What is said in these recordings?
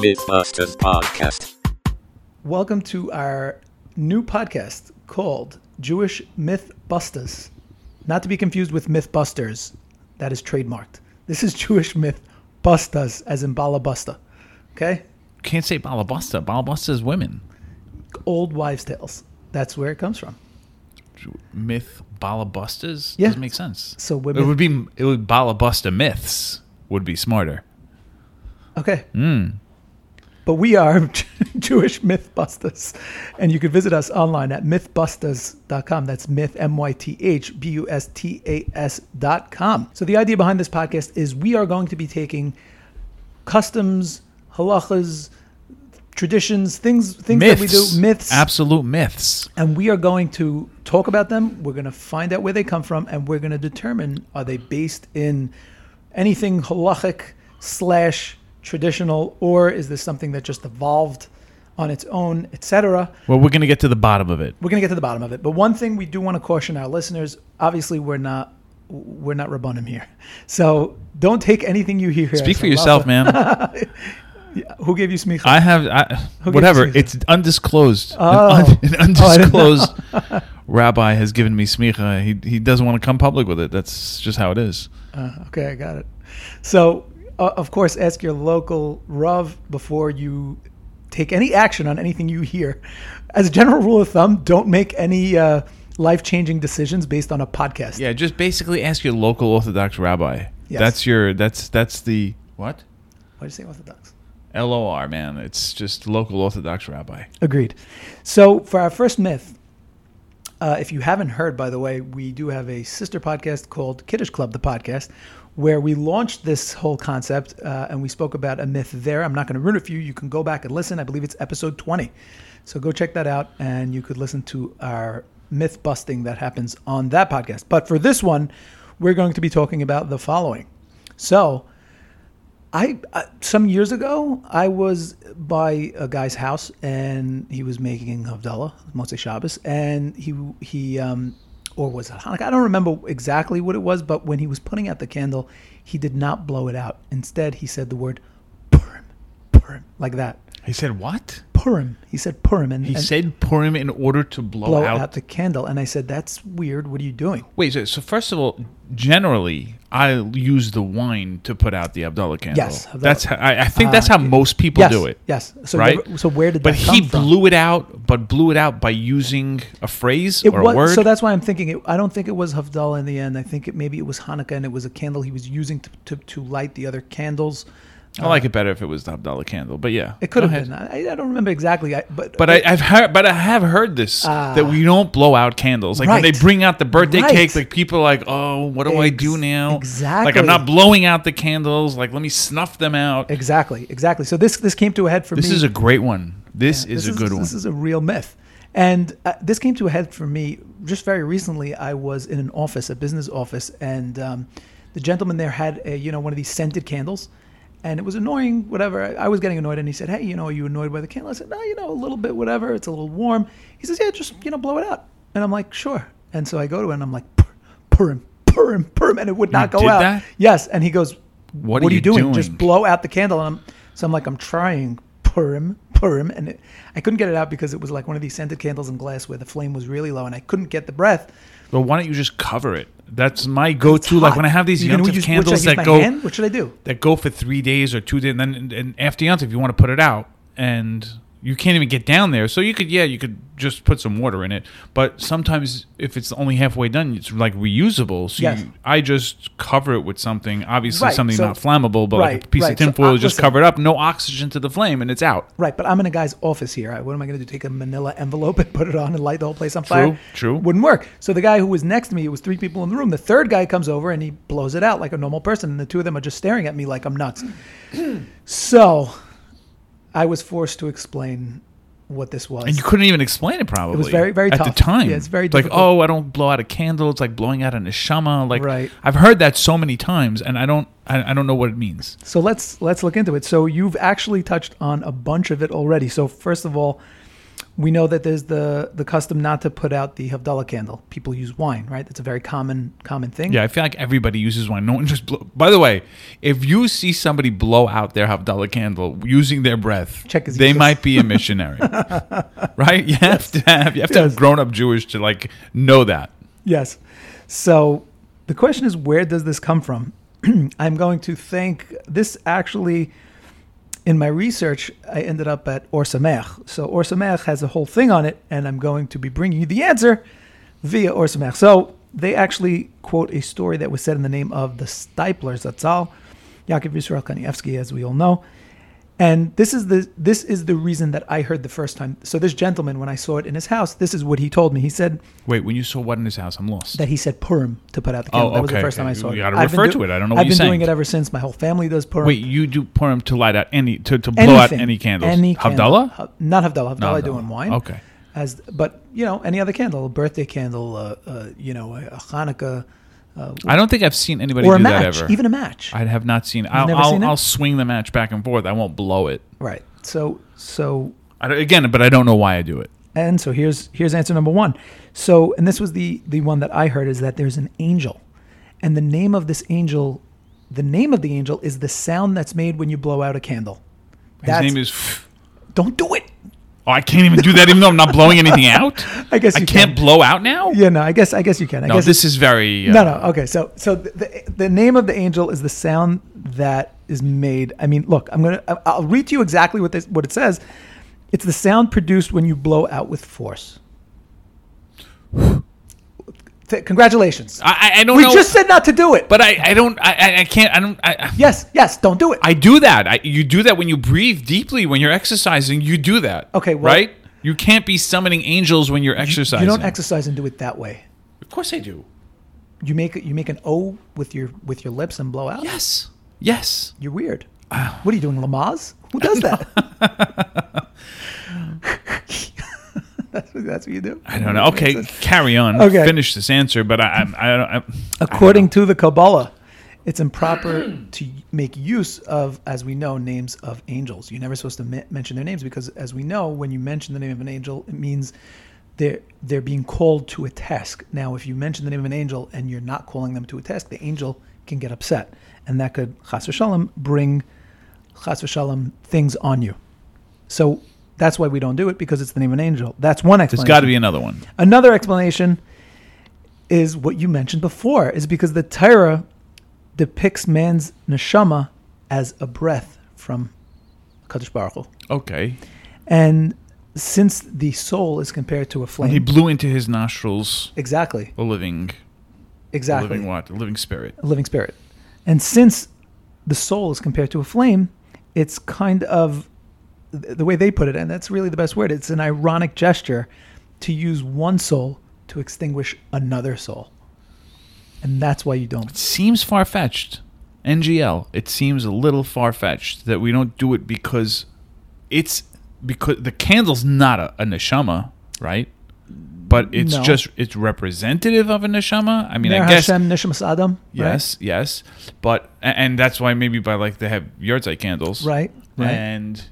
Jewish Mythbusters podcast. Welcome to our new podcast called Jewish Mythbusters. Not to be confused with Mythbusters. That is trademarked. This is Jewish Mythbusters, as in Balabusta. Okay? Can't say balabusta. Balabusta is women. Old wives' tales. That's where it comes from. Myth balabustas Yeah. doesn't make sense. So women. It would be it would balabusta myths would be smarter. Okay. Mm. But we are Jewish Mythbusters. And you can visit us online at mythbusters.com. That's myth, M Y T H B U S T A S.com. So the idea behind this podcast is we are going to be taking customs, halachas, traditions, things things Myths. that we do, myths, Absolute myths. and we are going to talk about them. We're going to find out where they come from, and we're going to determine are they based in anything halachic slash traditional, or is this something that just evolved on its own, etc. Well, we're gonna get to the bottom of it. We're going to get to the bottom of it. But one thing we do want to caution our listeners: obviously, we're not we're not rabbanim here, so don't take anything you hear. Speak for yourself, man. Who gave you smicha? I have I, whatever. It's undisclosed. Oh. An, un- an Oh, undisclosed rabbi has given me smicha. He he doesn't want to come public with it. That's just how it is. Uh, okay, I got it. So, uh, of course, ask your local Rav before you take any action on anything you hear. As a general rule of thumb, don't make any uh, life changing decisions based on a podcast. Yeah, just basically ask your local Orthodox rabbi. Yes. That's your that's that's the what? Why did you say Orthodox? L O R man. It's just local Orthodox rabbi. Agreed. So, for our first myth, uh, if you haven't heard, by the way, we do have a sister podcast called Kiddush Club, the podcast, where we launched this whole concept uh, and we spoke about a myth there. I'm not going to ruin it for you. You can go back and listen. I believe it's episode 20. So go check that out and you could listen to our myth busting that happens on that podcast. But for this one, we're going to be talking about the following. So, I uh, some years ago I was by a guy's house and he was making Havdalah, Motzei Shabbos, and he he um or was it Hanukkah? I don't remember exactly what it was, but when he was putting out the candle, he did not blow it out. Instead, he said the word Purim, Purim, like that. He said what? Purim. He said Purim, and He and said Purim in order to blow, blow out. out. the candle. And I said, "That's weird. What are you doing?" Wait, so, so first of all, generally I use the wine to put out the Havdalah candle. Yes, Havdalah. that's how, I, I think Uh, that's how most people yes, do it. Yes. So right? so where did But that he come from? blew it out, but blew it out by using a phrase It or was, a word. So that's why I'm thinking. It, I don't think it was Havdalah in the end. I think it maybe it was Hanukkah, and it was a candle he was using to, to, to light the other candles. I like it better if it was the Havdalah candle, but yeah, It could have been. I, I don't remember exactly. I, but But I, I've heard, but I have heard this that we don't blow out candles. Like when they Ah. Right. bring out the birthday Right. cake, like people are like, "Oh, what do I do now?" Like. I'm not blowing out the candles. Like let me snuff them out. exactly, exactly. So this this came to a head for me. This me. is a great one. This Yeah, is a good one. This is a real myth. And uh, this came to a head for me just very recently. I was in an office, a business office, and um, the gentleman there had a, you know one of these scented candles, and it was annoying. Whatever, I, I was getting annoyed, and he said, "Hey, you know, are you annoyed by the candle?" I said, "No, you know, a little bit, whatever. It's a little warm." He says, "Yeah, just you know, blow it out." And I'm like, "Sure." And so I go to it, and I'm like, "Pur- "Purim, Purim, Purim," and it would not go did out. that? Yes, and he goes, What "What, are you you doing? Just blow out the candle." And I'm, so I'm like, "I'm trying." Purim, Purim, and it, I couldn't get it out because it was like one of these scented candles in glass where the flame was really low, and I couldn't get the breath. But why don't you just cover it? That's my go-to. Like when I have these You're gonna Yom Tov use- candles what, should I that go hand? What should I do? that go for three days or two days, and then and, after Tov, you want to put it out, and you can't even get down there. So you could, yeah, you could just put some water in it. But sometimes if it's only halfway done, it's like reusable. So Yes. you, I just cover it with something, obviously Right, something so- not flammable, but like a piece right. of So, tinfoil, uh, just listen. cover up, no oxygen to the flame, and it's out. Right, but I'm in a guy's office here. What am I going to do? Take a manila envelope and put it on and light the whole place on fire? true. Wouldn't work. So the guy who was next to me, it was three people in the room. The third guy comes over and he blows it out like a normal person, and the two of them are just staring at me like I'm nuts. so I was forced to explain what this was. And you couldn't even explain it probably. It was very, very at tough. the time. Yeah, it's very like difficult. oh, I don't blow out a candle. It's like blowing out an neshama. Like Right. I've heard that so many times, and I don't, I, I don't know what it means. So let's let's look into it. So you've actually touched on a bunch of it already. So first of all, We know that there's the the custom not to put out the Havdalah candle. People use wine, right? That's a very common common thing. Yeah, I feel like everybody uses wine. No one just blow. By the way, if you see somebody blow out their Havdalah candle using their breath, Check they might be a missionary, right? You have to have you have to Yes. have grown up Jewish to like know that. Yes. So the question is, where does this come from? I'm going to thank this actually. In my research, I ended up at Ohr Somayach. So Ohr Somayach has a whole thing on it, and I'm going to be bringing you the answer via Ohr Somayach. So they actually quote a story that was said in the name of the Steipler Zatzal, Yaakov Yisrael Kanievsky, as we all know. And this is the this is the reason that I heard the first time. So this gentleman, when I saw it in his house, this is what he told me. He said, Wait, when you saw what in his house, I'm lost. that he said Purim to put out the candle. Oh, that was the okay, first time I okay. saw it. You gotta I've refer to it. I don't know what I've been doing it ever since. My whole family does Purim. Wait, you do Purim to light out any to, to blow out any candles? Any candle. Havdalah? Not Havdalah. Havdalah I do Havdalah. in wine. Okay. As but you know any other candle, a birthday candle, uh, uh, you know a, a Hanukkah, uh, I don't think I've seen anybody or a do match, that ever. even a match. I have not seen. I'll never I'll, seen it? I'll swing the match back and forth. I won't blow it. right. So so I, don't- again, but I don't know why I do it. And so here's here's answer number one. So and this was the the one that I heard is that there's an angel, and the name of this angel, the name of the angel is the sound that's made when you blow out a candle. His name is. Don't do it. Oh, I can't even do that, even though I'm not blowing anything out. I guess I can't can. blow out now. Yeah, no, I guess I guess you can. I No, guess this is very. Uh, no, no. Okay, so so the, the the name of the angel is the sound that is made. I mean, look, I'm gonna I'll read to you exactly what this what it says. It's the sound produced when you blow out with force. Th- Congratulations. I, I- don't We know. just said not to do it. but I, I don't. I, I- can't. I don't. I, yes, yes, don't do it. I do that. I, you do that when you breathe deeply when you're exercising. You do that. Okay, well- right? You can't be summoning angels when you're exercising. you don't exercise and do it that way. Of course I do. You make you make an O with your with your lips and blow out. Yes. Yes. You're weird. What are you doing, Lamaze? Who does that? that's, what- that's what you do. I don't know. Okay, carry on. Okay. Finish this answer, but I, I, I don't. I, According to the Kabbalah, it's improper to make use of, as we know, names of angels. You're never supposed to me- mention their names because, as we know, when you mention the name of an angel, it means they're they're being called to a task. Now, if you mention the name of an angel and you're not calling them to a task, the angel can get upset, and that could chas v'shalom bring chas v'shalom things on you. So that's why we don't do it because it's the name of an angel. That's one there's explanation. got to be another one. Another explanation is what you mentioned before, is because the Torah depicts man's neshama as a breath from Kadosh Baruch Hu. Okay. And since the soul is compared to a When flame, he blew into his nostrils exactly, a living, a exactly, living what? A living spirit. a living spirit. And since the soul is compared to a flame, it's kind of the way they put it, and that's really the best word. It's an ironic gesture to use one soul to extinguish another soul. And that's why you don't. It seems far fetched. NGL. It seems a little far fetched that we don't do it because it's because the candle's not a, a neshama, right? But it's No. just it's representative of a neshama. I mean, Ner I guess Hashem Nishmas Adam. right? yes, yes, but and that's why maybe by like they have yahrzeit candles, Right. Right. And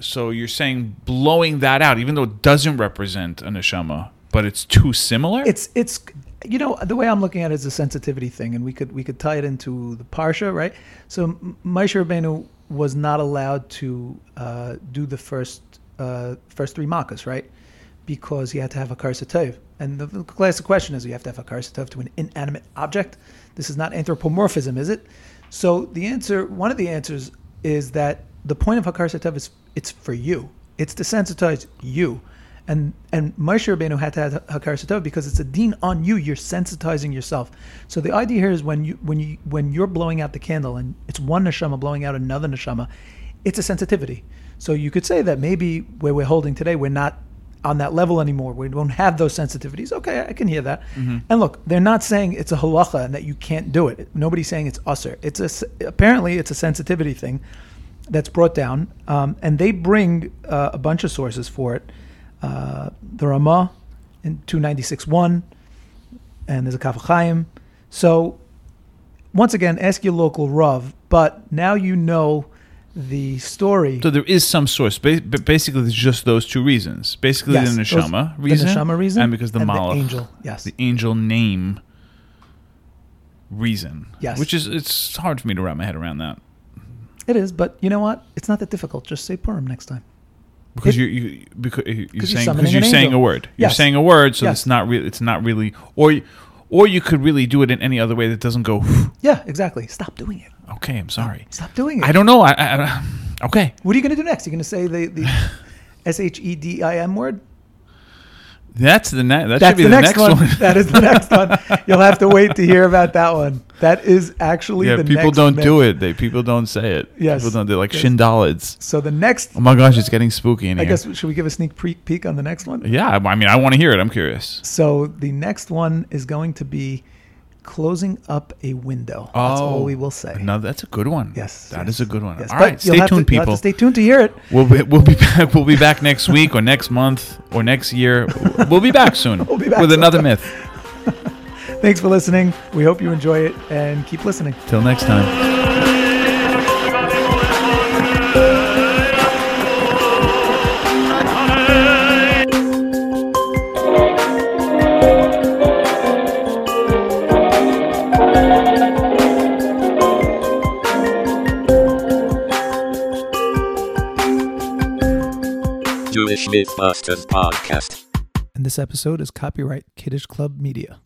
so you're saying blowing that out, even though it doesn't represent a neshama, but it's too similar. It's it's you know the way I'm looking at it is a sensitivity thing, and we could we could tie it into the parsha, right? So Moshe Rabbeinu was not allowed to uh, do the first uh, first three makas, right? Because he had to have a karsatov. And the, classic question is, you have to have a karsatov to an inanimate object. This is not anthropomorphism, is it? So the answer, one of the answers, is that the point of hakaras hatov is it's for you. It's to sensitize you. And and Moshe Rabbeinu had to have hakaras hatov because it's a dean on you. You're sensitizing yourself. So the idea here is when you when you when you're blowing out the candle and it's one neshama blowing out another neshama, it's a sensitivity. So you could say that maybe where we're holding today, we're not on that level anymore. We don't have those sensitivities. Okay, I can hear that. Mm-hmm. And look, they're not saying it's a halacha and that you can't do it. Nobody's saying it's usher. It's a apparently it's a sensitivity thing that's brought down, um, and they bring uh, a bunch of sources for it. Uh, the Ramah in two ninety six one, and there's a Kaf Chaim. So once again, ask your local Rav. But now you know the story. So there is some source, but basically it's just those two reasons. Basically Yes, the those- neshama the reason, neshama reason and because the and the malach, angel, yes. the angel name reason. Yes. which is it's hard for me to wrap my head around that it is, but you know what? It's not that difficult. Just say Purim next time. because It- you you because you- you're saying because you're an saying a word. You're Yes. saying a word, so Yes. it's not really it's not really or you- or you could really do it in any other way that doesn't go. Yeah, exactly. Stop doing it. Okay, I'm sorry. Stop doing it. I don't know. I, I, I okay. What are you going to do next? You're going to say the the S H E D I M word? That's the ne- that That's should be the, the, next, one. that is the next one. You'll have to wait to hear about that one. That is actually yeah, the people don't myth. do it. They people don't say it. Yes. people don't. They're like Yes. shindalids. So the next, Oh my gosh, it's getting spooky in I here. guess, should we give a sneak peek on the next one? Yeah, I mean, I want to hear it. I'm curious. So the next one is going to be closing up a window. That's all oh, we will say. No, that's a good one. Yes, that yes. is a good one. Yes, All but right, stay tuned, to people. stay tuned to hear it. We'll be, we'll be back. We'll be back next week or next month or next year. We'll be back soon We'll be back with another myth. Thanks for listening. We hope you enjoy it and keep listening. Till next time. Jewish Mythbusters Podcast. And this episode is copyright Kiddush Club Media.